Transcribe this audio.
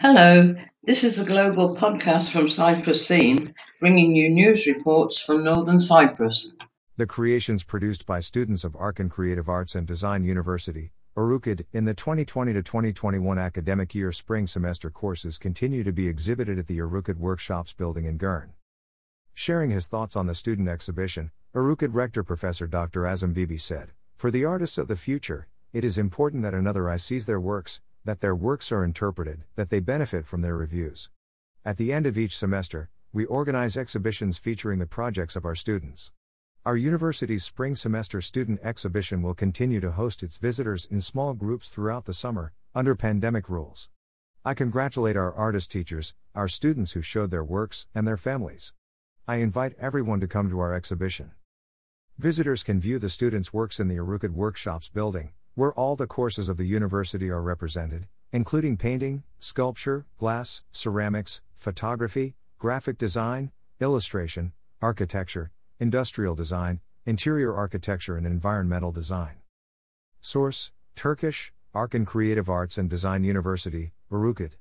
Hello, this is a global podcast from Cyprus Scene, bringing you news reports from Northern Cyprus. The creations produced by students of Arkın Creative Arts and Design University, ARUCAD, in the 2020 to 2021 academic year spring semester courses continue to be exhibited at the ARUCAD Workshops building in Girne. Sharing his thoughts on the student exhibition, ARUCAD Rector Professor Dr. Asım Vehbi said, For the artists of the future, it is important that another eye sees their works, that their works are interpreted, that they benefit from their reviews. At the end of each semester, we organize exhibitions featuring the projects of our students. Our university's spring semester student exhibition will continue to host its visitors in small groups throughout the summer, under pandemic rules. I congratulate our artist teachers, our students who showed their works, and their families. I invite everyone to come to our exhibition. Visitors can view the students' works in the ARUCAD Workshops building, where all the courses of the university are represented, including painting, sculpture, glass, ceramics, photography, graphic design, illustration, architecture, industrial design, interior architecture, and environmental design. Source Turkish, Arkın Creative Arts and Design University, ARUCAD.